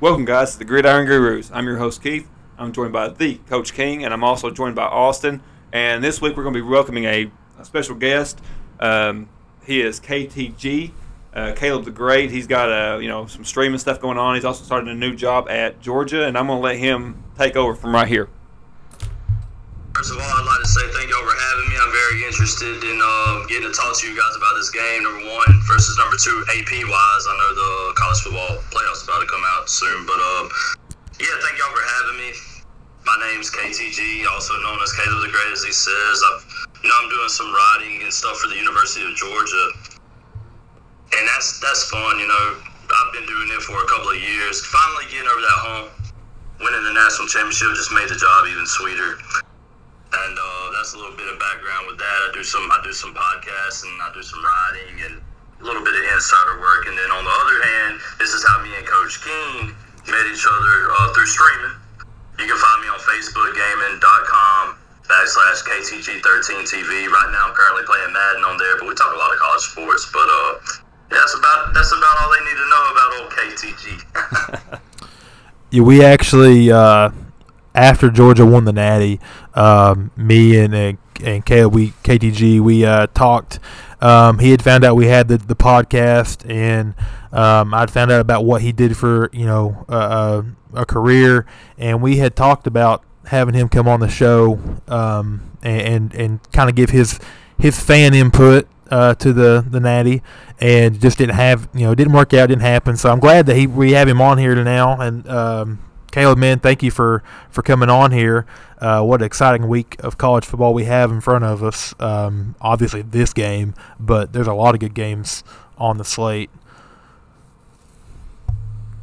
Welcome, guys, to the Gridiron Gurus. I'm your host, Keith. I'm joined by the Coach King, and I'm also joined by Austin. And this week we're going to be welcoming a, a special guest. Um, he is KTG, uh, Caleb the Great. He's got uh, you know some streaming stuff going on. He's also started a new job at Georgia, and I'm going to let him take over from right here. First of all, I'd like to say thank very interested in uh, getting to talk to you guys about this game. Number one versus number two, AP wise. I know the college football playoffs about to come out soon, but um, yeah, thank y'all for having me. My name's KTG, also known as Caleb the Great, as he says. I've, you know, I'm doing some writing and stuff for the University of Georgia, and that's that's fun. You know, I've been doing it for a couple of years. Finally getting over that hump, winning the national championship just made the job even sweeter and uh, that's a little bit of background with that. I do some I do some podcasts and I do some writing and a little bit of insider work. And then on the other hand, this is how me and Coach King met each other uh, through streaming. You can find me on Facebook, gaming.com backslash KTG13TV. Right now, I'm currently playing Madden on there, but we talk a lot of college sports. But uh, that's about that's about all they need to know about old KTG. yeah, we actually. Uh after Georgia won the Natty, um, me and and, and we KTG, we uh, talked. Um, he had found out we had the, the podcast, and um, I'd found out about what he did for you know a career, and we had talked about having him come on the show um, and and, and kind of give his his fan input uh, to the the Natty, and just didn't have you know didn't work out, didn't happen. So I'm glad that he we have him on here now, and um, Caleb, man, thank you for, for coming on here. Uh, what an exciting week of college football we have in front of us. Um, obviously, this game, but there's a lot of good games on the slate.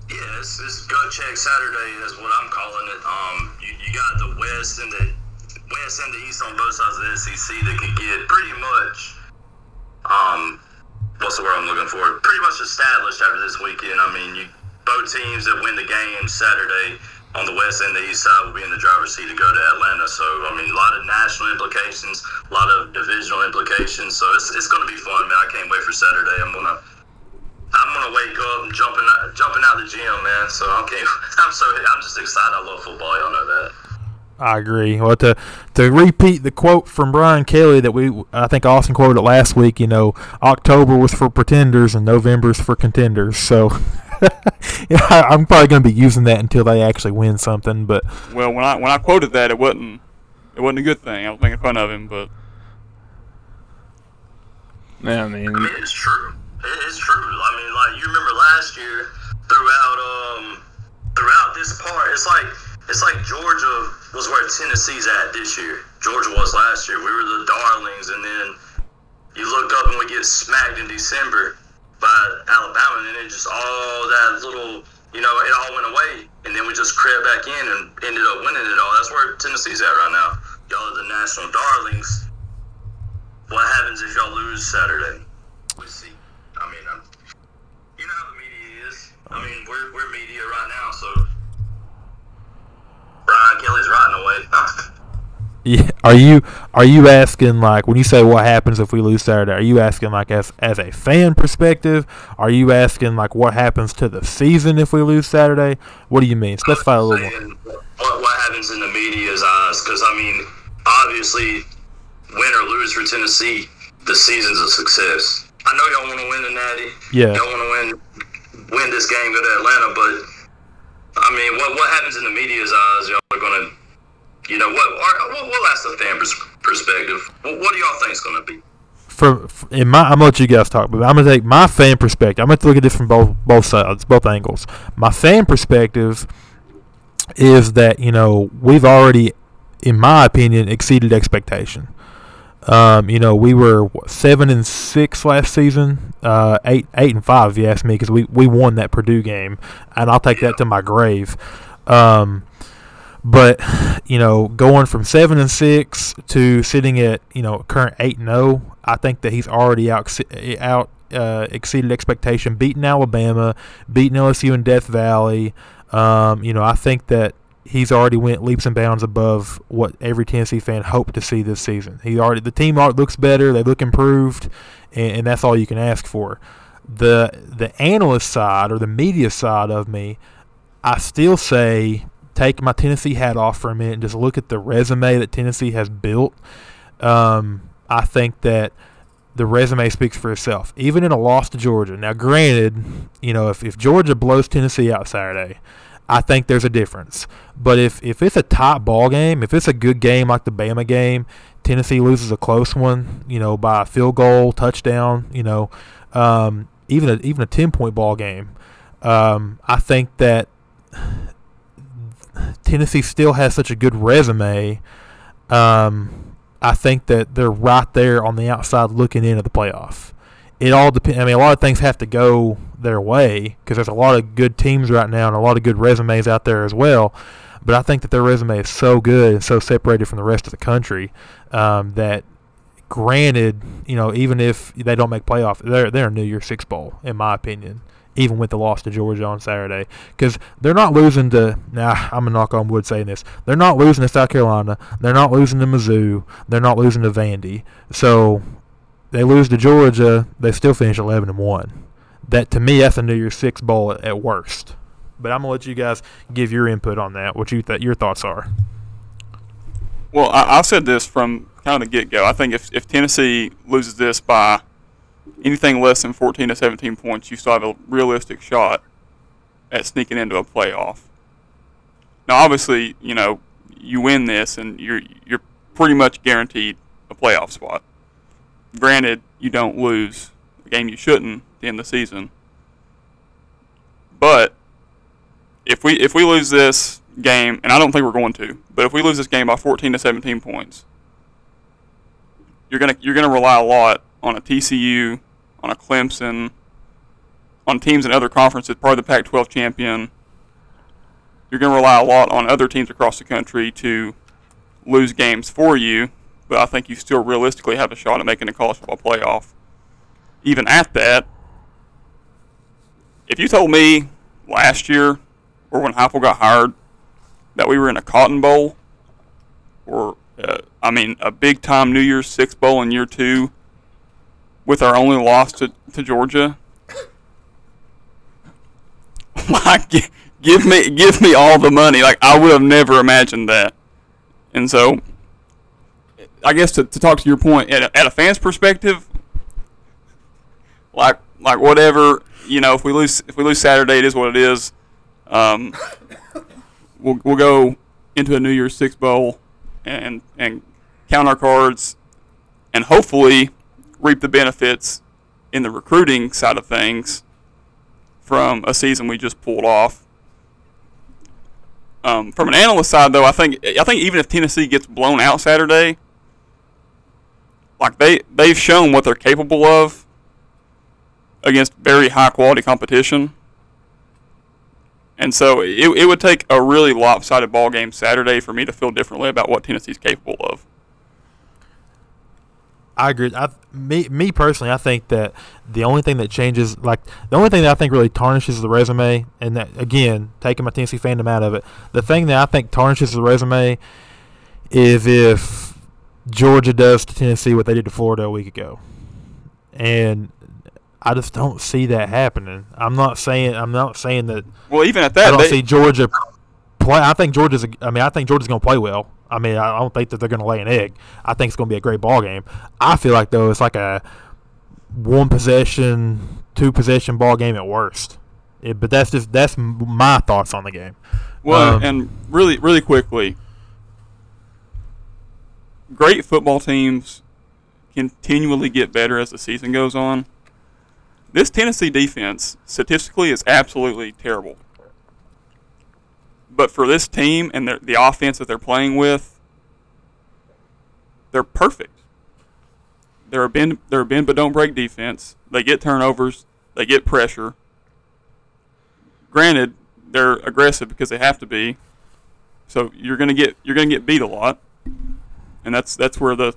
Yeah, it's, it's gut check Saturday is what I'm calling it. Um, you, you got the West and the West and the East on both sides of the SEC that can get pretty much, um, what's the word I'm looking for? Pretty much established after this weekend. I mean, you both teams that win the game Saturday on the west and the east side will be in the driver's seat to go to Atlanta. So, I mean, a lot of national implications, a lot of divisional implications. So it's, it's going to be fun, man. I can't wait for Saturday. I'm gonna I'm gonna wake up and jumping out, jumping out the gym, man. So I'm okay. I'm so I'm just excited. I love football. Y'all know that. I agree. Well, to to repeat the quote from Brian Kelly that we I think Austin quoted last week. You know, October was for pretenders and November's for contenders. So yeah, I'm probably going to be using that until they actually win something. But well, when I when I quoted that, it wasn't it wasn't a good thing. I was making fun of him, but yeah, I mean, I mean it's true. It's true. I mean, like you remember last year throughout um throughout this part, it's like it's like Georgia was where Tennessee's at this year. Georgia was last year. We were the darlings, and then you looked up and we get smacked in December by Alabama, and then it just all that little, you know, it all went away, and then we just crept back in and ended up winning it all. That's where Tennessee's at right now. Y'all are the national darlings. What happens if y'all lose Saturday? We see. I mean, I'm, you know how the media is. I mean, we're we're media right now, so Brian Kelly's riding away. Yeah. Are you are you asking like when you say what happens if we lose Saturday? Are you asking like as as a fan perspective? Are you asking like what happens to the season if we lose Saturday? What do you mean? Specify a little more. What what happens in the media's eyes? Because I mean, obviously, win or lose for Tennessee, the season's a success. I know y'all want to win the Natty. Yeah. Y'all want to win win this game, go to Atlanta, but I mean, what what happens in the media's eyes? Y'all are gonna you know what? We'll, we'll ask the fan perspective. What do y'all think is going to be? From in my, I'm gonna let you guys talk, but I'm gonna take my fan perspective. I'm gonna look at this from both both sides, both angles. My fan perspective is that you know we've already, in my opinion, exceeded expectation. Um, you know, we were what, seven and six last season, uh, eight eight and five. If you ask me, because we, we won that Purdue game, and I'll take that to my grave. Um, but you know, going from seven and six to sitting at you know current eight and zero, oh, I think that he's already out out uh, exceeded expectation, beating Alabama, beating LSU in Death Valley. Um, you know, I think that he's already went leaps and bounds above what every Tennessee fan hoped to see this season. He already the team looks better, they look improved, and, and that's all you can ask for. The the analyst side or the media side of me I still say take my Tennessee hat off for a minute and just look at the resume that Tennessee has built. Um, I think that the resume speaks for itself, even in a loss to Georgia. Now, granted, you know, if, if Georgia blows Tennessee out Saturday, I think there's a difference. But if, if it's a top ball game, if it's a good game like the Bama game, Tennessee loses a close one, you know, by a field goal, touchdown, you know, um, even a even a ten point ball game, um, I think that Tennessee still has such a good resume. Um, I think that they're right there on the outside looking into the playoff. It all depends. I mean, a lot of things have to go their way because there's a lot of good teams right now and a lot of good resumes out there as well. But I think that their resume is so good and so separated from the rest of the country um, that, granted, you know, even if they don't make playoff, they're they're a New Year's Six bowl in my opinion even with the loss to Georgia on Saturday. Because they're not losing to, now nah, I'm going to knock on wood saying this, they're not losing to South Carolina, they're not losing to Mizzou, they're not losing to Vandy. So they lose to Georgia, they still finish 11 and 1. That to me, that's a New Year's Six bowl at, at worst. But I'm gonna let you guys give your input on that. What you th- your thoughts are? Well, I, I said this from kind of the get go. I think if if Tennessee loses this by anything less than 14 to 17 points, you still have a realistic shot at sneaking into a playoff. Now, obviously, you know, you win this and you're you're pretty much guaranteed a playoff spot. Granted, you don't lose a game you shouldn't in the season, but if we if we lose this game, and I don't think we're going to, but if we lose this game by 14 to 17 points, you're gonna you're gonna rely a lot on a TCU on a Clemson, on teams in other conferences, part of the Pac 12 champion. You're going to rely a lot on other teams across the country to lose games for you, but I think you still realistically have a shot at making a college football playoff. Even at that, if you told me last year or when Heupel got hired that we were in a Cotton Bowl or, uh, I mean, a big time New Year's Six Bowl in year two with our only loss to, to Georgia. like, give me give me all the money. Like I would have never imagined that. And so, I guess to, to talk to your point, at a, at a fan's perspective, like like whatever you know, if we lose if we lose Saturday, it is what it is. Um, we'll we'll go into a New Year's Six bowl and and count our cards, and hopefully reap the benefits in the recruiting side of things from a season we just pulled off. Um, from an analyst side, though, I think I think even if Tennessee gets blown out Saturday, like they they've shown what they're capable of against very high quality competition. And so it, it would take a really lopsided ball game Saturday for me to feel differently about what Tennessee's capable of. I agree. I, me, me personally, I think that the only thing that changes, like the only thing that I think really tarnishes the resume, and that again, taking my Tennessee fandom out of it, the thing that I think tarnishes the resume is if Georgia does to Tennessee what they did to Florida a week ago, and I just don't see that happening. I'm not saying I'm not saying that. Well, even at that, I don't they, see Georgia play. I think Georgia's. I mean, I think Georgia's going to play well. I mean, I don't think that they're going to lay an egg. I think it's going to be a great ball game. I feel like though it's like a one possession, two possession ball game at worst. It, but that's just that's my thoughts on the game. Well, um, and really, really quickly, great football teams continually get better as the season goes on. This Tennessee defense statistically is absolutely terrible. But for this team and the, the offense that they're playing with, they're perfect. They're a bend, they're a bend but don't break defense. They get turnovers. They get pressure. Granted, they're aggressive because they have to be. So you're gonna get you're gonna get beat a lot, and that's that's where the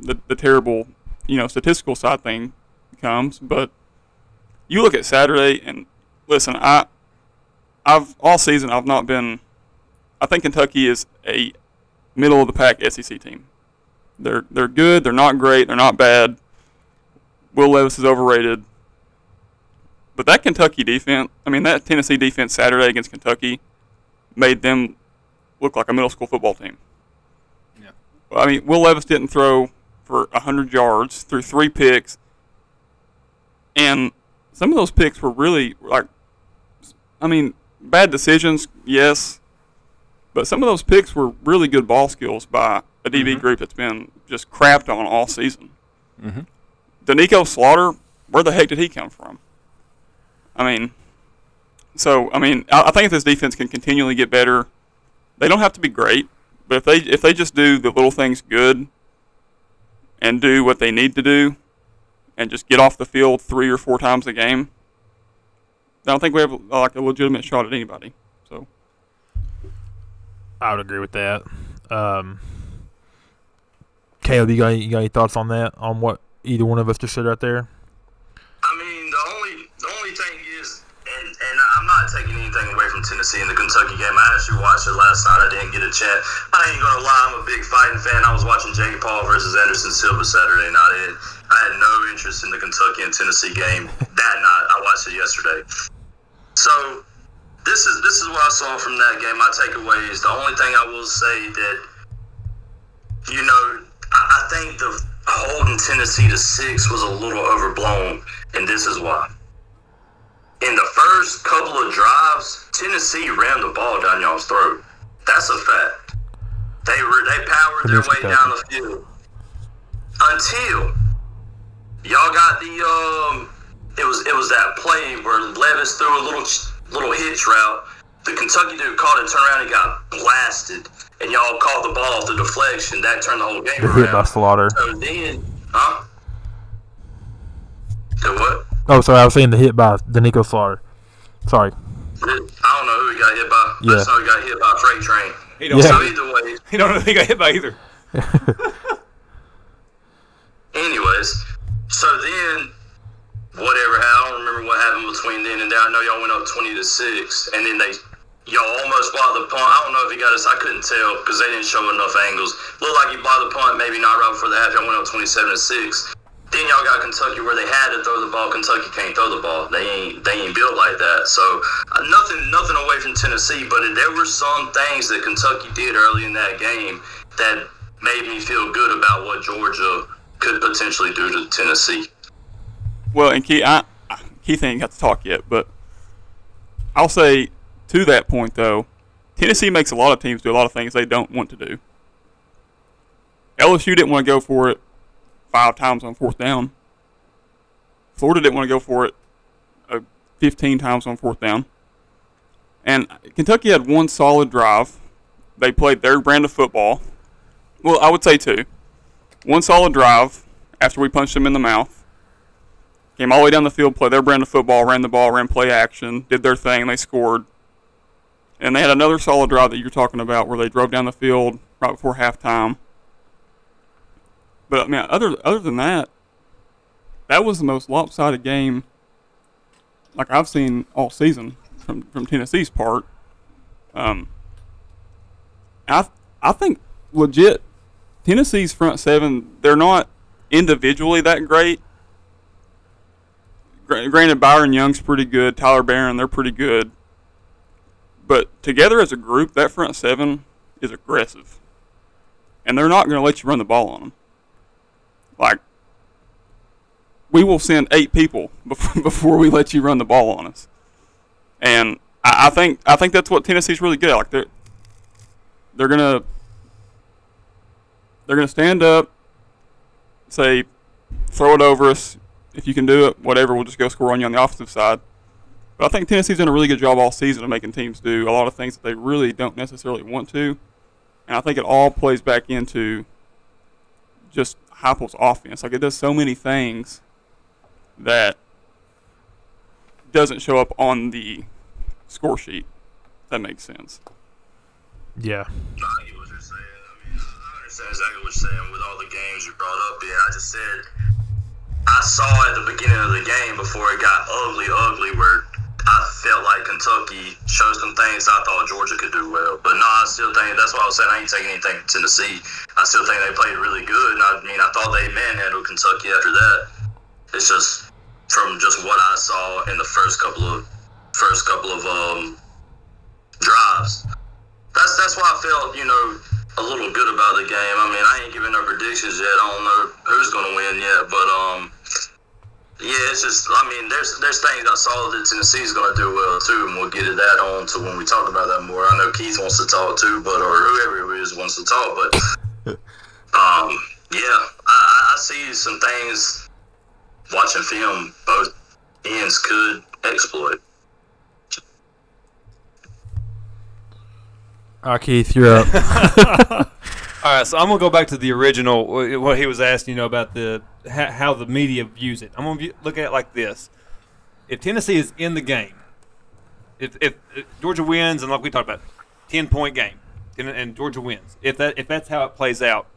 the, the terrible you know statistical side thing comes. But you look at Saturday and listen, I I've all season I've not been. I think Kentucky is a middle of the pack SEC team. They're they're good. They're not great. They're not bad. Will Levis is overrated. But that Kentucky defense, I mean, that Tennessee defense Saturday against Kentucky made them look like a middle school football team. Yeah. I mean, Will Levis didn't throw for 100 yards, threw three picks. And some of those picks were really, like, I mean, bad decisions, yes. But some of those picks were really good ball skills by a DB Mhm. group that's been just crapped on all season. Mhm. Doneiko Slaughter, where the heck did he come from? I mean, so I mean, I, I think if this defense can continually get better, they don't have to be great, but if they if they just do the little things good and do what they need to do, and just get off the field three or four times a game, I don't think we have like a legitimate shot at anybody. So I would agree with that. Um, Caleb, you got any, you got any thoughts on that? On what either one of us just said right there? I mean, the only the only thing is, and and I'm not taking anything away from Tennessee in the Kentucky game. I actually watched it last night. I didn't get a chance. I ain't gonna lie, I'm a big fighting fan. I was watching Jake Paul versus Anderson Silva Saturday night. It, I had no interest in the Kentucky and Tennessee game that night. Watched it yesterday. So this is this is what I saw from that game. My takeaway is the only thing I will say that you know I, I think the holding Tennessee to six was a little overblown, and this is why. In the first couple of drives, Tennessee ran the ball down y'all's throat. That's a fact. They were they powered their way down the field until y'all got the um. It was it was that play where Levis threw a little little hitch route. The Kentucky dude caught it, turned around, and got blasted. And y'all caught the ball off the deflection. That turned the whole game The around. hit by Slaughter. So then, huh? The what? Oh, sorry, I was saying the hit by Doneiko Slaughter. Sorry. I don't know who he got hit by. Yeah. I just he got hit by a freight train. He don't. Yeah. So know- either way, He don't know if he got hit by either. anyways, so then whatever I don't remember what happened between then and there. I know y'all went up twenty to six, and then they y'all almost blocked the punt. I don't know if he got us. I couldn't tell because they didn't show enough angles. Looked like he blocked the punt, maybe not right before the half. Y'all went up twenty-seven to six. Then y'all got Kentucky where they had to throw the ball. Kentucky can't throw the ball. They ain't they ain't built like that. So uh, nothing nothing away from Tennessee, but there were some things that Kentucky did early in that game that made me feel good about what Georgia could potentially do to Tennessee. Well, and Keith, I, Keith ain't got to talk yet, but I'll say to that point though, Tennessee makes a lot of teams do a lot of things they don't want to do. LSU didn't want to go for it five times on fourth down. Florida didn't want to go for it uh, 15 times on fourth down. And Kentucky had one solid drive. They played their brand of football. Well, I would say two. One solid drive after we punched them in the mouth. Came all the way down the field, played their brand of football, ran the ball, ran play action, did their thing, they scored. And they had another solid drive that you're talking about where they drove down the field right before halftime. But I mean, other other than that, that was the most lopsided game like I've seen all season from from Tennessee's part. Um, I I think legit Tennessee's front seven they're not individually that great. Gra- Granted, Byron Young's pretty good. Tyler Baron, they're pretty good. But together as a group, that front seven is aggressive, and they're not going to let you run the ball on them. Like we will send eight people before, before we let you run the ball on us. And I, I think I think that's what Tennessee's really good at. Like they're they're gonna they're gonna stand up, say, throw it over us. If you can do it, whatever, we'll just go score on you on the offensive side. But I think Tennessee's done a really good job all season of making teams do a lot of things that they really don't necessarily want to. And I think it all plays back into just Heupel's offense. Like it does so many things that doesn't show up on the score sheet. If that makes sense. Yeah. No, I get what you're saying. I mean, I understand exactly what you're saying with all the games you brought up. And I just said I saw at the beginning of the game before it got ugly, ugly, where I felt like Kentucky showed some things I thought Georgia could do well. But no, I still think that's why I was saying I ain't taking anything from Tennessee. I still think they played really good. And I mean, I thought they manhandled Kentucky after that. It's just from just what I saw in the first couple of first couple of um, drives. That's that's why I felt you know a little good about the game. I mean, I ain't giving no predictions yet. I don't know who's gonna win yet, but um, yeah, it's just I mean, there's there's things I saw that Tennessee's gonna do well too, and we'll get to that on to when we talk about that more. I know Keith wants to talk too, but or whoever it is wants to talk, but um, yeah, I, I see some things watching film both ends could exploit. All right, Keith, you're up. All right, so I'm gonna go back to the original. What he was asking, you know, about the how, how the media views it. I'm gonna view, look at it like this: If Tennessee is in the game, if, if, if Georgia wins, and like we talked about, ten point game, and, and Georgia wins. If that if that's how it plays out,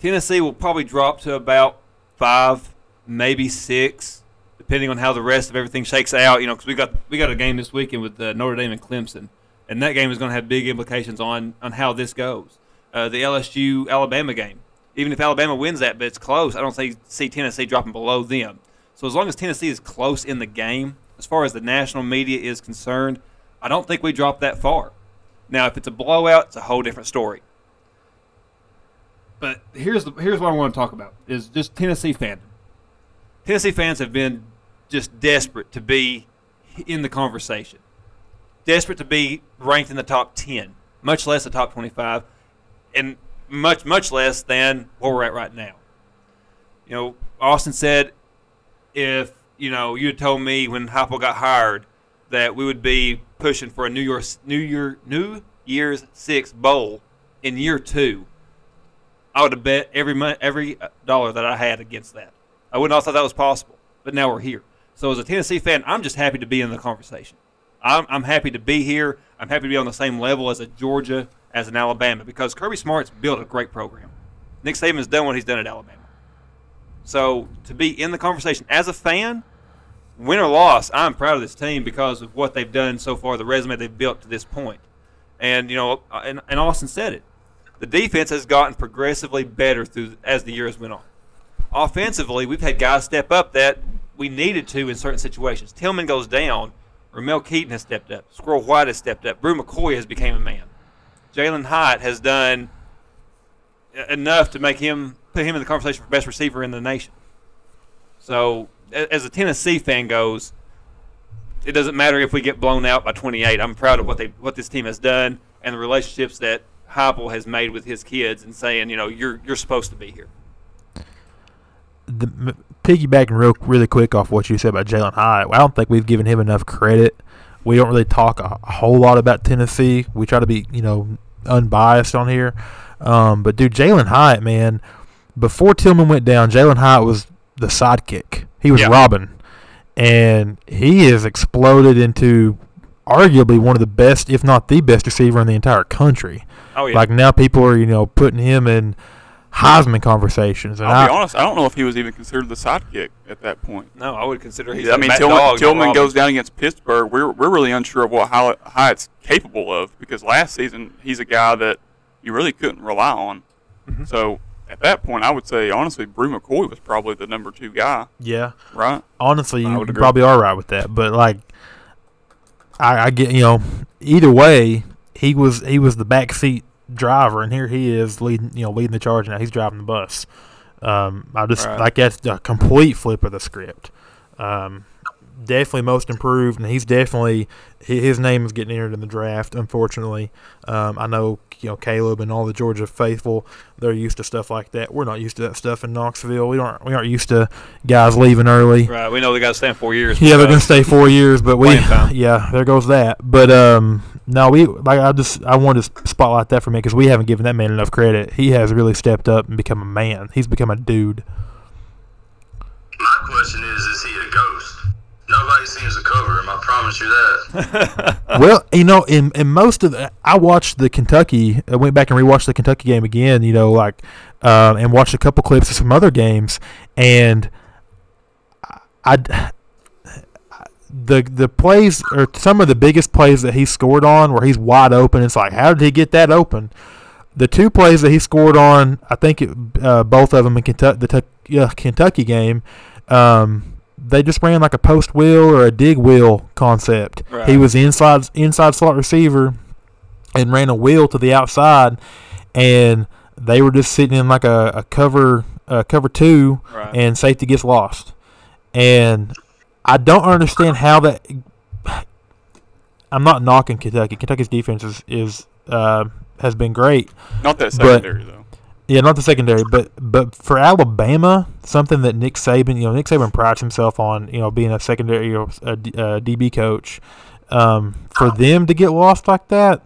Tennessee will probably drop to about five, maybe six, depending on how the rest of everything shakes out. You know, because we got we got a game this weekend with uh, Notre Dame and Clemson, and that game is going to have big implications on on how this goes. Uh, the LSU Alabama game, even if Alabama wins that, but it's close, I don't see see Tennessee dropping below them. So as long as Tennessee is close in the game, as far as the national media is concerned, I don't think we drop that far. Now, if it's a blowout, it's a whole different story. But here's the, here's what I want to talk about is just Tennessee fandom. Tennessee fans have been just desperate to be in the conversation, desperate to be ranked in the top ten, much less the top twenty-five, and much much less than where we're at right now. You know, Austin said if you know you had told me when Heupel got hired that we would be pushing for a New Year's New Year New Year's Six bowl in year two, I would have bet every month every dollar that I had against that. I wouldn't have thought that was possible, but now we're here. So as a Tennessee fan, I'm just happy to be in the conversation. I'm, I'm happy to be here. I'm happy to be on the same level as a Georgia, as an Alabama, because Kirby Smart's built a great program. Nick Saban's done what he's done at Alabama. So to be in the conversation as a fan, win or loss, I'm proud of this team because of what they've done so far, the resume they've built to this point. And you know, uh, and, and Austin said it. The defense has gotten progressively better through as the years went on. Offensively, we've had guys step up that we needed to in certain situations. Tillman goes down, Ramel Keyton has stepped up, Squirrel White has stepped up, Bru McCoy has become a man. Jalin Hyatt has done enough to make him put him in the conversation for best receiver in the nation. So, as a Tennessee fan goes, it doesn't matter if we get blown out by 28. I'm proud of what they what this team has done and the relationships that Heupel has made with his kids and saying, you know, you're you're supposed to be here. the, piggybacking real really quick off what you said about Jalin Hyatt, I don't think we've given him enough credit. We don't really talk a, a whole lot about Tennessee. We try to be, you know, unbiased on here. Um, but dude, Jalin Hyatt, man, before Tillman went down, Jalin Hyatt was the sidekick. He was Yeah. Robin, and he has exploded into arguably one of the best, if not the best, receiver in the entire country. Oh yeah. Like now, people are you know putting him in Heisman conversations, and I'll be I, honest. I don't know if he was even considered the sidekick at that point. no, I would consider he's I mean, Matt Tillman, Dog, Tillman goes down against Pittsburgh. We're we're really unsure of what Hyatt, Hyatt's capable of because last season he's a guy that you really couldn't rely on. Mm-hmm. So at that point, I would say honestly, Bru McCoy was probably the number two guy, yeah. right? honestly, you would probably are right with that. But like, I, I get you know, either way, he was he was the backseat driver, and here he is leading you know leading the charge. Now he's driving the bus. Um, I just Right. like that's a complete flip of the script. Um, definitely most improved, and he's definitely his name is getting entered in the draft. Unfortunately, um, I know you know Caleb and all the Georgia faithful. They're used to stuff like that. We're not used to that stuff in Knoxville. We aren't we aren't used to guys leaving early. Right. We know they got to stay four years. Yeah, they're gonna stay four years, but we yeah, there goes that. But um, no, we like I just I wanted to spotlight that for me because we haven't given that man enough credit. He has really stepped up and become a man. He's become a dude. My question is, is he a ghost? Nobody seems to cover him. I promise you that. well, you know, in in most of the, I watched the Kentucky. I went back and rewatched the Kentucky game again. You know, like uh, and watched a couple clips of some other games, and I. I the the plays or some of the biggest plays that he scored on where he's wide open. It's like how did he get that open? The two plays that he scored on, I think it, uh, both of them in Kentucky, the Tuck- yeah, Kentucky game, um, they just ran like a post wheel or a dig wheel concept. He was inside inside slot receiver and ran a wheel to the outside, and they were just sitting in like a, a cover uh, cover two, Right. and safety gets lost. And I don't understand how that. I'm not knocking Kentucky. Kentucky's defense is, is uh, has been great. Not that secondary though. Yeah, not the secondary, but but for Alabama, something that Nick Saban, you know, Nick Saban prides himself on, you know, being a secondary or a, a DB coach. Um, for them to get lost like that,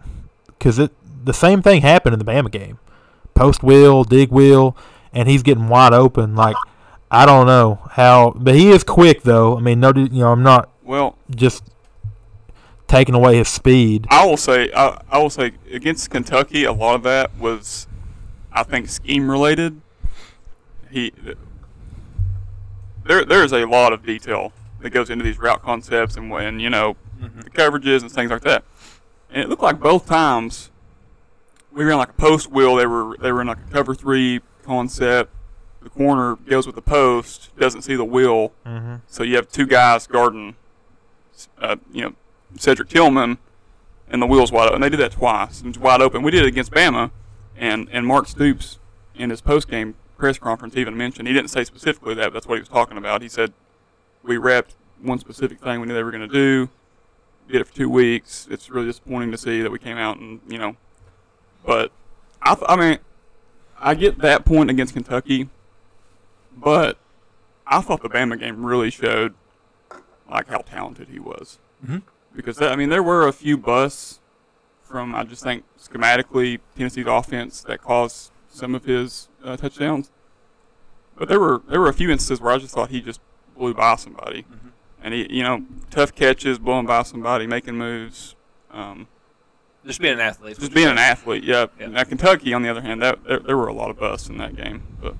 because it the same thing happened in the Bama game, post wheel, dig wheel, and he's getting wide open. Like I don't know how, but he is quick though. I mean, no, you know, I'm not Well, just taking away his speed. I will say I, I will say against Kentucky, a lot of that was, I think, scheme related. He there there is a lot of detail that goes into these route concepts and when you know the coverages and things like that. And it looked like both times we ran like a post wheel. They were they were in like a cover three concept. The corner goes with the post, doesn't see the wheel, Mm-hmm. so you have two guys guarding, uh, you know, Cedric Tillman, and the wheel's wide open. And they did that twice. It was wide open. We did it against Bama, and, and Mark Stoops in his post-game press conference even mentioned, he didn't say specifically that, but that's what he was talking about. He said, we repped one specific thing we knew they were going to do, did it for two weeks. It's really disappointing to see that we came out and, you know, but I, th- I mean, I get that point against Kentucky, but I thought the Bama game really showed like how talented he was. Mhm. Because I mean, there were a few busts from I just think schematically Tennessee's offense that caused some of his uh, touchdowns. But there were there were a few instances where I just thought he just blew by somebody, Mhm. and he you know tough catches, blowing by somebody, making moves. Um, Just being an athlete. just being an athlete, yeah. Yeah. Now Kentucky, on the other hand, that there, there were a lot of busts in that game, but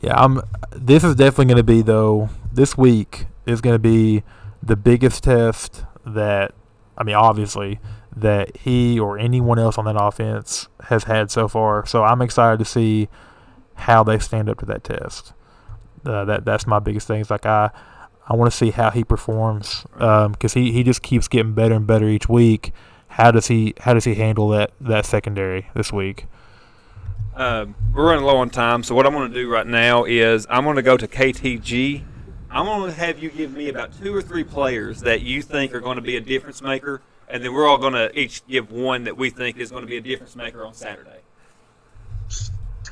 Yeah, I'm. This is definitely going to be though. This week is going to be the biggest test that. I mean, obviously, that he or anyone else on that offense has had so far. So I'm excited to see how they stand up to that test. Uh, that that's my biggest thing. It's like I, I want to see how he performs because he, he just keeps getting better and better each week. How does he how does he handle that that secondary this week? Um, we're running low on time, so what I'm going to do right now is I'm going to go to KTG. I'm going to have you give me about two or three players that you think are going to be a difference maker, and then we're all going to each give one that we think is going to be a difference maker on Saturday.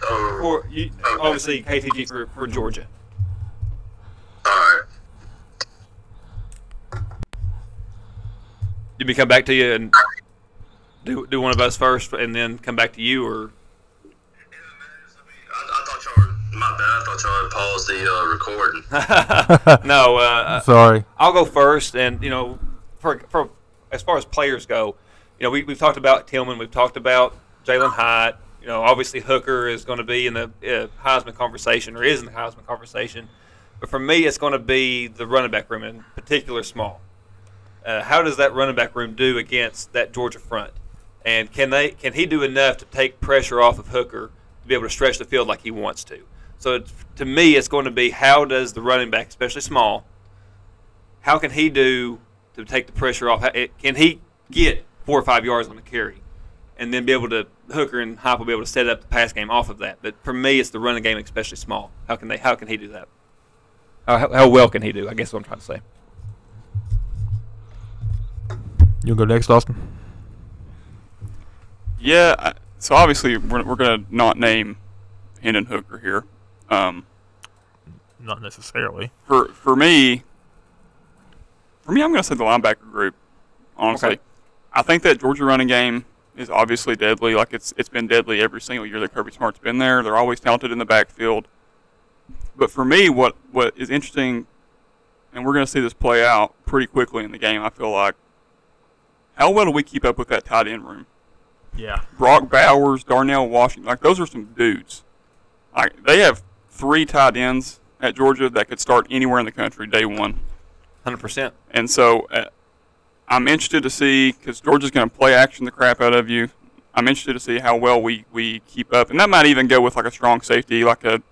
Oh, Or you, obviously KTG for, for Georgia. all right. Did we come back to you and do do one of us first, and then come back to you, or I, I thought y'all were, my bad, I thought y'all had paused the uh, recording. no? Uh, Sorry. I'll go first, and you know, for for as far as players go, you know, we we've talked about Tillman, we've talked about Jalin Hyatt. You know, obviously Hooker is going to be in the uh, Heisman conversation, or is in the Heisman conversation. But for me, it's going to be the running back room, in particular, small. Uh, how does that running back room do against that Georgia front? And can they can he do enough to take pressure off of Hooker to be able to stretch the field like he wants to? So to me, it's going to be how does the running back, especially small, how can he do to take the pressure off? Can he get four or five yards on the carry, and then be able to Hooker and Heupel be able to set up the pass game off of that? But for me, it's the running game, especially small. How can they? How can he do that? How, how- how well can he do? I guess is what I'm trying to say. You'll go next, Austin. yeah. I, so obviously we're we're gonna not name Hendon Hooker here. Um, Not necessarily. for for me, for me, I'm going to say the linebacker group. Honestly, Okay. I think that Georgia running game is obviously deadly. Like it's it's been deadly every single year that Kirby Smart's been there. They're always talented in the backfield. But for me, what what is interesting, and we're going to see this play out pretty quickly in the game. I feel like, how well do we keep up with that tight end room? Yeah. Brock Bowers, Darnell Washington, like those are some dudes. Like they have three tight ends at Georgia that could start anywhere in the country day one. Hundred percent. And so uh, I'm interested to see because Georgia's going to play action the crap out of you. I'm interested to see how well we, we keep up, and that might even go with like a strong safety, like a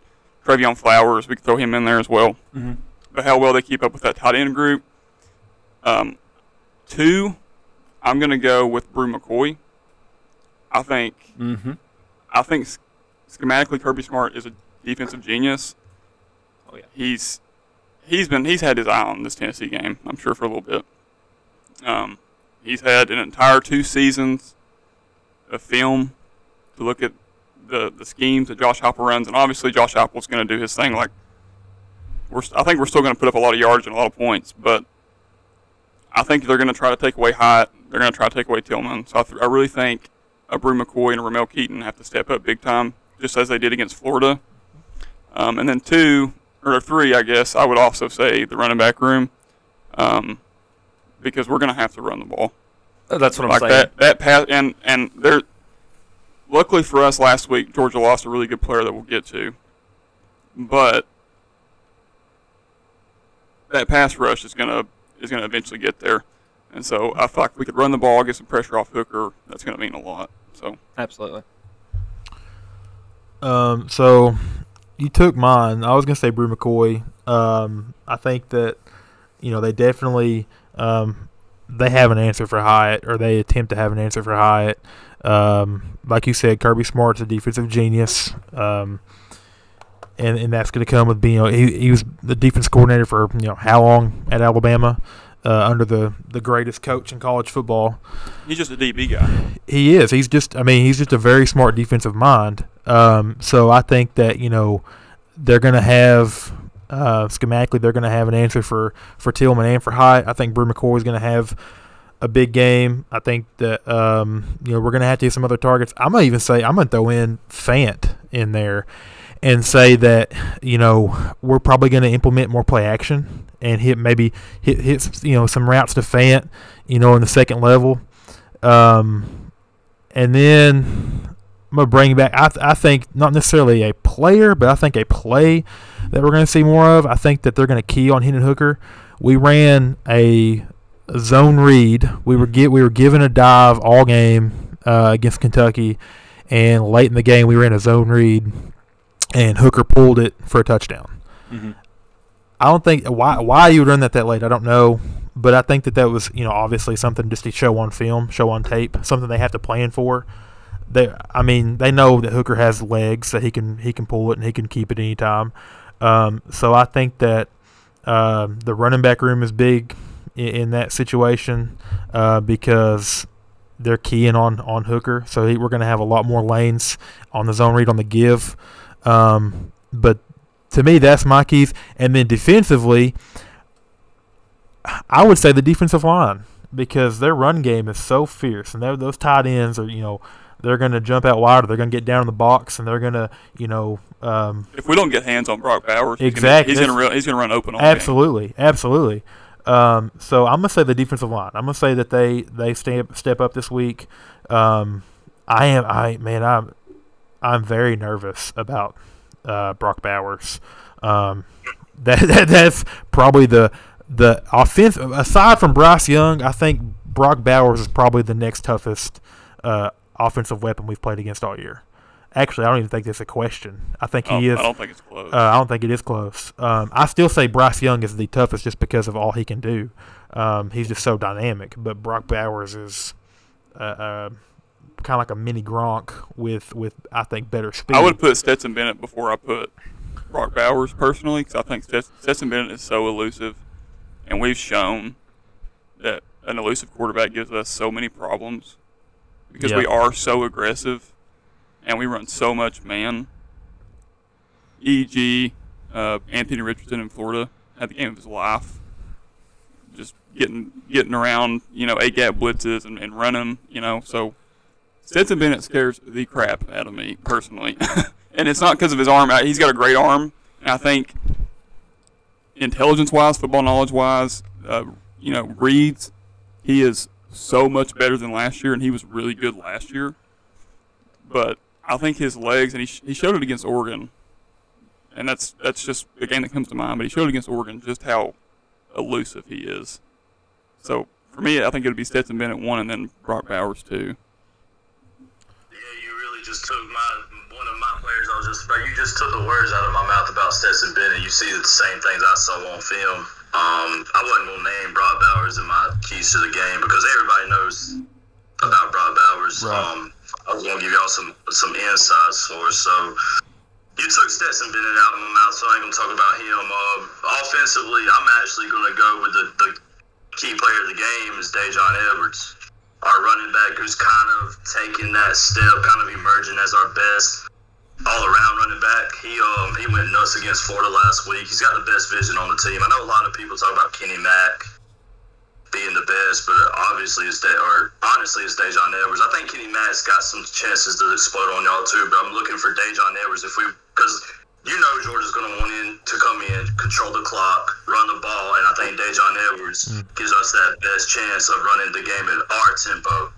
Trevon Flowers. We could throw him in there as well. Mhm. but how well they keep up with that tight end group. Um, two, I'm going to go with Bru McCoy. I think Mm-hmm. I think schematically Kirby Smart is a defensive genius. Oh yeah. He's he's been he's had his eye on this Tennessee game, I'm sure for a little bit. Um, he's had an entire two seasons of film to look at the the schemes that Josh Heupel runs, and obviously Josh Heupel's going to do his thing. Like we're I think we're still going to put up a lot of yards and a lot of points, but I think they're going to try to take away Hyatt. They're going to try to take away Tillman. So I, th- I really think a Bru McCoy and a Ramel Keyton have to step up big time, just as they did against Florida. Um, and then two or three, I guess I would also say the running back room, um, because we're going to have to run the ball That's what I'm like saying. that. That pass and and there. Luckily for us, last week Georgia lost a really good player that we'll get to, but that pass rush is gonna is gonna eventually get there, and so I thought if we could run the ball, get some pressure off Hooker. That's gonna mean a lot. So Absolutely. Um, so you took mine. I was gonna say Bru McCoy. Um, I think that you know they definitely um, they have an answer for Hyatt, or they attempt to have an answer for Hyatt. Um, like you said, Kirby Smart's a defensive genius. Um, and, and that's going to come with being, you know, he, he was the defense coordinator for, you know, how long at Alabama, uh, under the, the greatest coach in college football. he's just a DB guy. He is. He's just. I mean, he's just a very smart defensive mind. Um, so I think that you know they're going to have uh, schematically they're going to have an answer for for Tillman and for Hyatt. I think Bru McCoy is going to have a big game. I think that um, you know we're going to have to get some other targets. I'm gonna even say I'm going to throw in Fant in there and say that you know we're probably going to implement more play action and hit maybe hit hit you know some routes to Fant you know in the second level. Um, and then I'm gonna bring back. I, th- I think not necessarily a player, but I think a play that we're gonna see more of. I think that they're gonna key on Hendon Hooker. We ran a zone read. We were get we were given a dive all game uh, against Kentucky, and late in the game we ran a zone read, and Hooker pulled it for a touchdown. Mm-hmm. I don't think why why you would run that that late. I don't know, but I think that that was you know obviously something just to show on film, show on tape, something they have to plan for. They, I mean, they know that Hooker has legs that he can he can pull it and he can keep it anytime. Um, so I think that um the running back room is big in, in that situation uh, because they're keying on on Hooker. So he, we're going to have a lot more lanes on the zone read on the give. Um, but to me, that's my keys. And then defensively, I would say the defensive line because their run game is so fierce, and those tight ends are you know they're going to jump out wide, or they're going to get down in the box, and they're going to you know um, If we don't get hands on Brock Bowers, Exactly. he's gonna, re- he's gonna run open all game. Absolutely, absolutely. Um, so I'm gonna say the defensive line. I'm gonna say that they they step step up this week. Um, I am I man I'm I'm very nervous about uh, Brock Bowers. Um, that, that that's probably the the offense aside from Bryce Young. I think Brock Bowers is probably the next toughest uh, offensive weapon we've played against all year. Actually, I don't even think that's a question. I think Oh, he is. I don't think it's close. Uh, I don't think it is close. Um, I still say Bryce Young is the toughest just because of all he can do. Um, he's just so dynamic. But Brock Bowers is uh, uh, kind of like a mini Gronk with, with I think better speed. I would put Stetson Bennett before I put Brock Bowers personally because I think Stetson, Bennett is so elusive, and we've shown that an elusive quarterback gives us so many problems because we are so aggressive and we run so much man. E.g., uh, Anthony Richardson in Florida had the game of his life, just getting getting around, you know, A gap blitzes and, and running, you know. So Stetson Bennett scares the crap out of me personally, and it's not because of his arm. Uh, He's got a great arm, and I think intelligence-wise, football knowledge-wise, uh, you know, reads. He is so much better than last year, and he was really good last year. But I think his legs, and he, sh- he showed it against Oregon, and that's that's just the game that comes to mind. But he showed against Oregon just how elusive he is. So for me, I think it would be Stetson Bennett one, and then Brock Bowers two. Just took my one of my players I was just bro, you just took the words out of my mouth about Stetson Bennett. You see the same things I saw on film. Um, I wasn't gonna name Brock Bowers in my keys to the game because everybody knows about Brock Bowers. Right. Um, I was gonna give y'all some some inside source. So you took Stetson Bennett out of my mouth, so I ain't gonna talk about him. Um, offensively, I'm actually gonna go with the, the key player of the game is Daijun Edwards, our running back who's kind of taking that step, kind of emerging as our best all around running back. He um he went nuts against Florida last week. He's got the best vision on the team. I know a lot of people talk about Kenny Mack being the best, but obviously it's De- or honestly it's Daijun Edwards. I think Kenny Mack's got some chances to explode on y'all too, but I'm looking for Daijun Edwards if we because you know Georgia's going to want in to come in, control the clock, run the ball, and I think Daijun Edwards gives us that best chance of running the game at our tempo.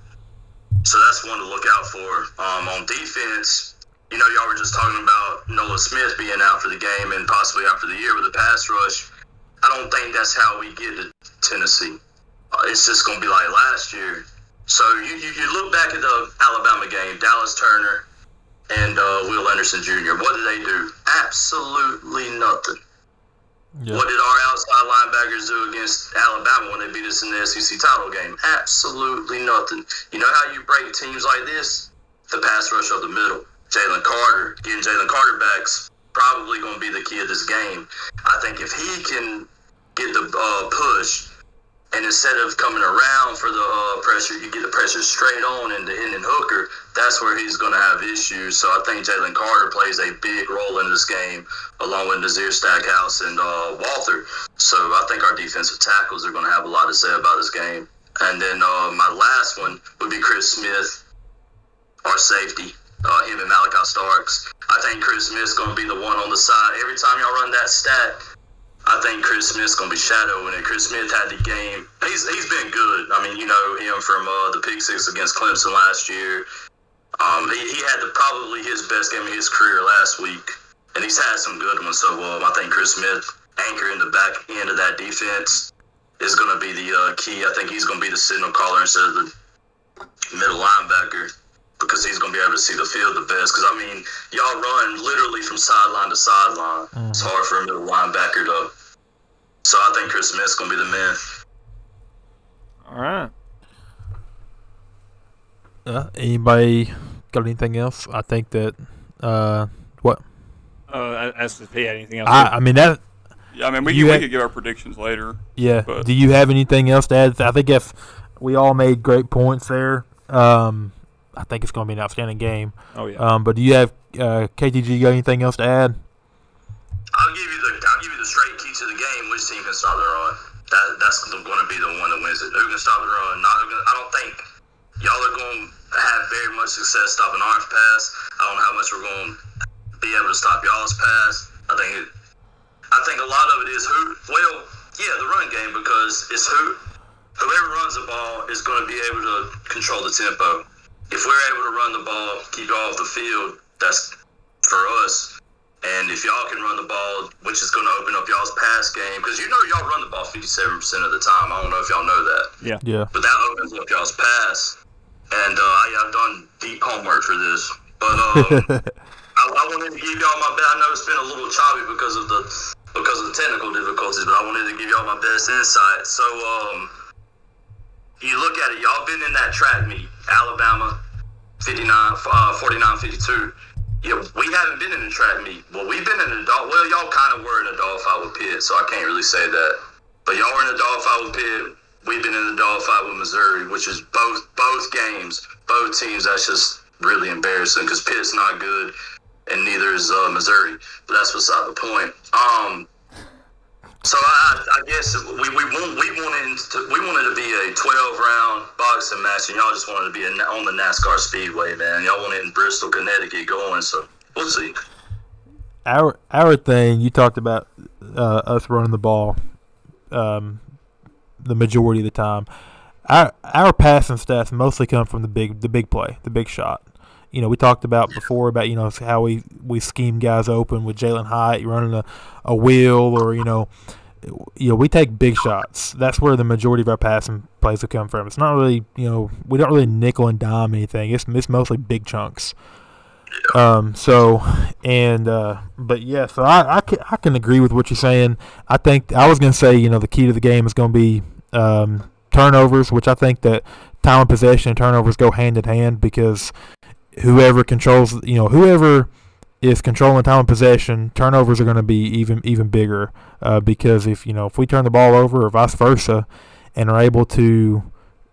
So that's one to look out for. Um, on defense, you know, y'all were just talking about Nolan Smith being out for the game and possibly out for the year with a pass rush. I don't think that's how we get to Tennessee. Uh, it's just going to be like last year. So you, you, you look back at the Alabama game, Dallas Turner and uh, Will Anderson Jr. What did they do? Absolutely nothing. Yeah. What did our outside linebackers do against Alabama when they beat us in the SEC title game? Absolutely nothing. You know how you break teams like this? The pass rush up the middle. Jalen Carter, getting Jalen Carter back's probably going to be the key of this game. I think if he can get the uh, push, and instead of coming around for the uh, pressure, you get the pressure straight on into Hendon Hooker. That's where he's going to have issues. So I think Jalen Carter plays a big role in this game, along with Nazir Stackhouse and uh, Walter. So I think our defensive tackles are going to have a lot to say about this game. And then uh, my last one would be Chris Smith, our safety. Uh, him and Malaki Starks. I think Chris Smith's going to be the one on the side. Every time y'all run that stat, I think Chris Smith's gonna be shadowing it. Chris Smith had the game. He's he's been good. I mean, you know him from uh, the pick six against Clemson last year. Um, he, he had the, probably his best game of his career last week, and he's had some good ones. So um, I think Chris Smith, anchor in the back end of that defense, is going to be the uh, key. I think he's going to be the signal caller instead of the middle linebacker because he's going to be able to see the field the best. Because I mean, y'all run literally from sideline to sideline. It's hard for a middle linebacker to. So I think Chris Smith's going to be the man. All right. Uh, anybody got anything else? I think that uh, what Uh, as if he had anything else. I I mean that Yeah, I mean, we, You could, had- we could give our predictions later. yeah. But- Do you have anything else to add? I think if we all made great points there, um, I think it's going to be an outstanding game. oh yeah. Um, but do you have uh, KTG got anything else to add? I'll give you the I'll give you the straight key to the game. Which team can stop the run? That that's going to be the one that wins it. Who can stop the run? Not who can, I don't think y'all are going to have very much success stopping ours pass. I don't know how much we're going to be able to stop y'all's pass. I think it, I think a lot of it is who. Well, yeah, the run game because it's who whoever runs the ball is going to be able to control the tempo. If we're able to run the ball, keep it off the field, that's for us. And if y'all can run the ball, which is going to open up y'all's pass game, because you know y'all run the ball 57% of the time. I don't know if y'all know that. yeah. Yeah. But that opens up y'all's pass. And uh, I, I've done deep homework for this. But uh, I, I wanted to give y'all my best. I know it's been a little choppy because of the because of the technical difficulties, but I wanted to give y'all my best insight. So, um, you look at it, y'all been in that track meet, Alabama, 59, uh, 49, 52. Yeah, we haven't been in a track meet. Well, we've been in a dog. Well, y'all kind of were in a dog fight with Pitt, so I can't really say that. But y'all were in a dog fight with Pitt. We've been in a dog fight with Missouri, which is both both games, both teams. That's just really embarrassing because Pitt's not good, and neither is uh, Missouri. But that's beside the point. Um, so I, I guess we we want, we wanted to, we wanted to be a 12 round boxing match, and y'all just wanted to be a, on the NASCAR Speedway, man. Y'all wanted in Bristol, Connecticut, going. So we'll see. our our thing you talked about uh, us running the ball um, the majority of the time our our passing stats mostly come from the big the big play the big shot you know we talked about before about you know how we we scheme guys open with Jalin Hyatt running a, a wheel or you know you know we take big shots. That's where the majority of our passing plays will come from. It's not really you know we don't really nickel and dime anything. It's, it's mostly big chunks. Um, so, and uh, but yeah, so I, I, can, I can agree with what you're saying. I think I was going to say, you know, the key to the game is going to be um, turnovers, which I think that time of possession and turnovers go hand in hand because whoever controls, you know, whoever is controlling time of possession, turnovers are going to be even even bigger uh, because if you know if we turn the ball over or vice versa, and are able to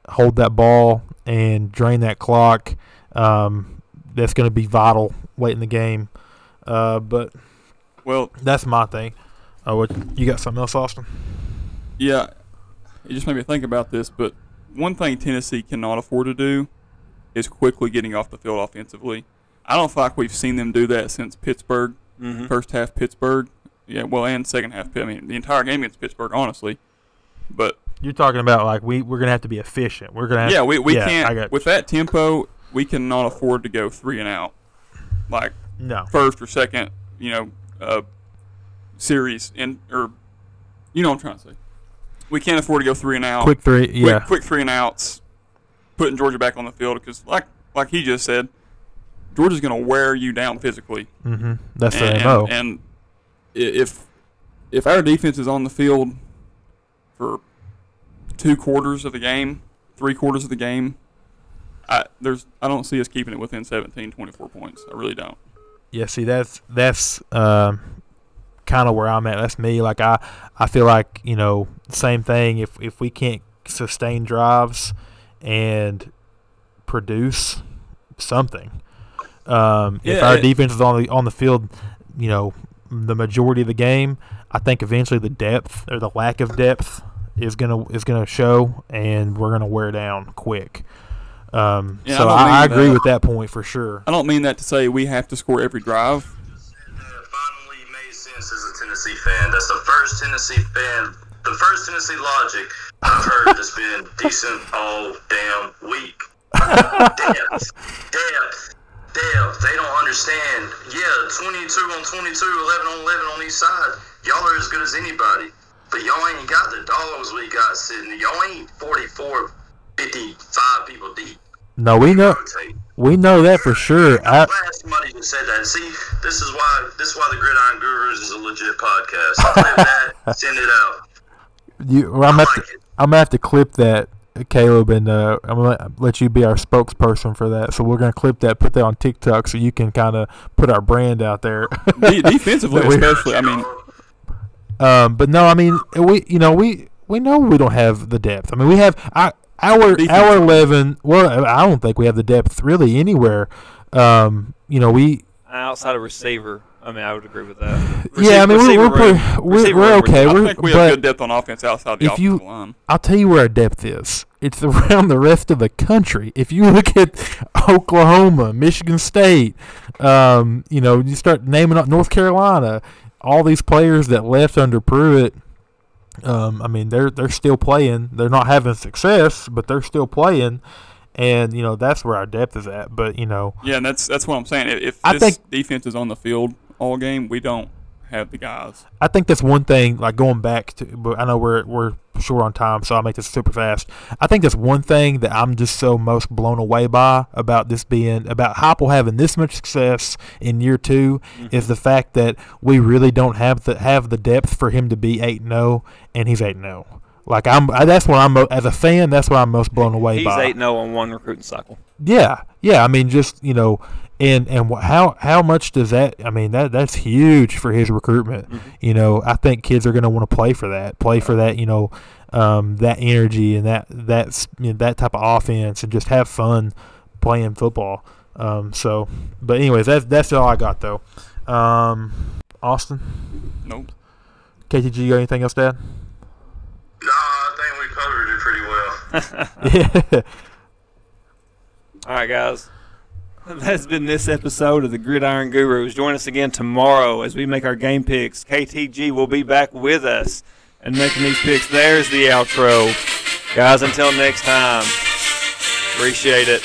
hold that ball and drain that clock. Um, that's going to be vital late in the game. Uh, but well, that's my thing. Uh, what, you got something else, Austin? Yeah, it just made me think about this. But one thing Tennessee cannot afford to do is quickly getting off the field offensively. I don't feel like we've seen them do that since Pittsburgh, mm-hmm. first half Pittsburgh. Yeah, well, and second half. I mean, the entire game against Pittsburgh, honestly. But you're talking about like we we're gonna have to be efficient. We're gonna have yeah we we yeah, can't with that tempo we cannot afford to go three and out, like no first or second, you know, uh, series in or you know what I'm trying to say. We can't afford to go three and out. Quick three, yeah. Quick, quick three and outs, putting Georgia back on the field because, like like he just said, Georgia's going to wear you down physically. Mm-hmm. That's and, the MO. And, and if if our defense is on the field for two quarters of the game, three quarters of the game, I there's I don't see us keeping it within 17, 24 points. I really don't. Yeah, see that's that's um, kind of where I'm at. That's me. Like I I feel like you know same thing. If if we can't sustain drives and produce something, um, yeah, if our it, defense is on the on the field, you know the majority of the game, I think eventually the depth or the lack of depth is gonna is gonna show, and we're gonna wear down quick. Um, yeah, so I, I agree that. with that point for sure. I don't mean that to say we have to score every drive. finally made sense as a Tennessee fan. That's the first Tennessee fan, the first Tennessee logic I've heard that's been decent all damn week. depth, depth, depth. They don't understand. Yeah, 22 on 22, 11 on 11 on each side. Y'all are as good as anybody. But y'all ain't got the dogs we got sitting. Y'all ain't 44 55 people deep. No, we know. We know that for sure. I, somebody who said that. See, this is why this is why the Gridiron Gurus is a legit podcast. Clip that, send it out. You, well, I'm, like to, I'm gonna have to clip that, Caleb, and uh, I'm gonna let you be our spokesperson for that. So we're gonna clip that, put that on TikTok, so you can kind of put our brand out there. defensively, especially. I mean, um, but no, I mean, we, you know, we we know we don't have the depth. I mean, we have. I our our eleven. Well, I don't think we have the depth really anywhere. Um, you know, we outside of receiver. I mean, I would agree with that. Receiver, yeah, I mean, we're we're, we're, we're okay. I we're, think we have good depth on offense outside the if you, line. I'll tell you where our depth is. It's around the rest of the country. If you look at Oklahoma, Michigan State, um, you know, you start naming up North Carolina, all these players that left under Pruitt um, I mean, they're they're still playing. They're not having success, but they're still playing, and you know that's where our depth is at. But you know, yeah, and that's that's what I'm saying. If I this think, defense is on the field all game, we don't have the guys. I think that's one thing. Like going back to, but I know we're we're short on time, so I'll make this super fast. I think that's one thing that I'm just so most blown away by about this being about Heupel having this much success in year 2 mm-hmm. is the fact that we really don't have the have the depth for him to be eight zero, oh, and he's eight zero. Oh. Like I'm, that's what I'm as a fan. That's what I'm most blown away he's by. He's eight zero on one recruiting cycle. Yeah, yeah. I mean, just you know, and and how how much does that? I mean that that's huge for his recruitment. Mm-hmm. You know, I think kids are going to want to play for that, play for that. You know, um, that energy and that that's you know, that type of offense, and just have fun playing football. Um, so, but anyways, that's that's all I got though. Um, Austin. Nope. KTG, you got anything else, Dad? No, I think we covered it pretty well. yeah. All right, guys. That's been this episode of the Gridiron Gurus. Join us again tomorrow as we make our game picks. KTG will be back with us and making these picks. There's the outro. Guys, until next time, appreciate it.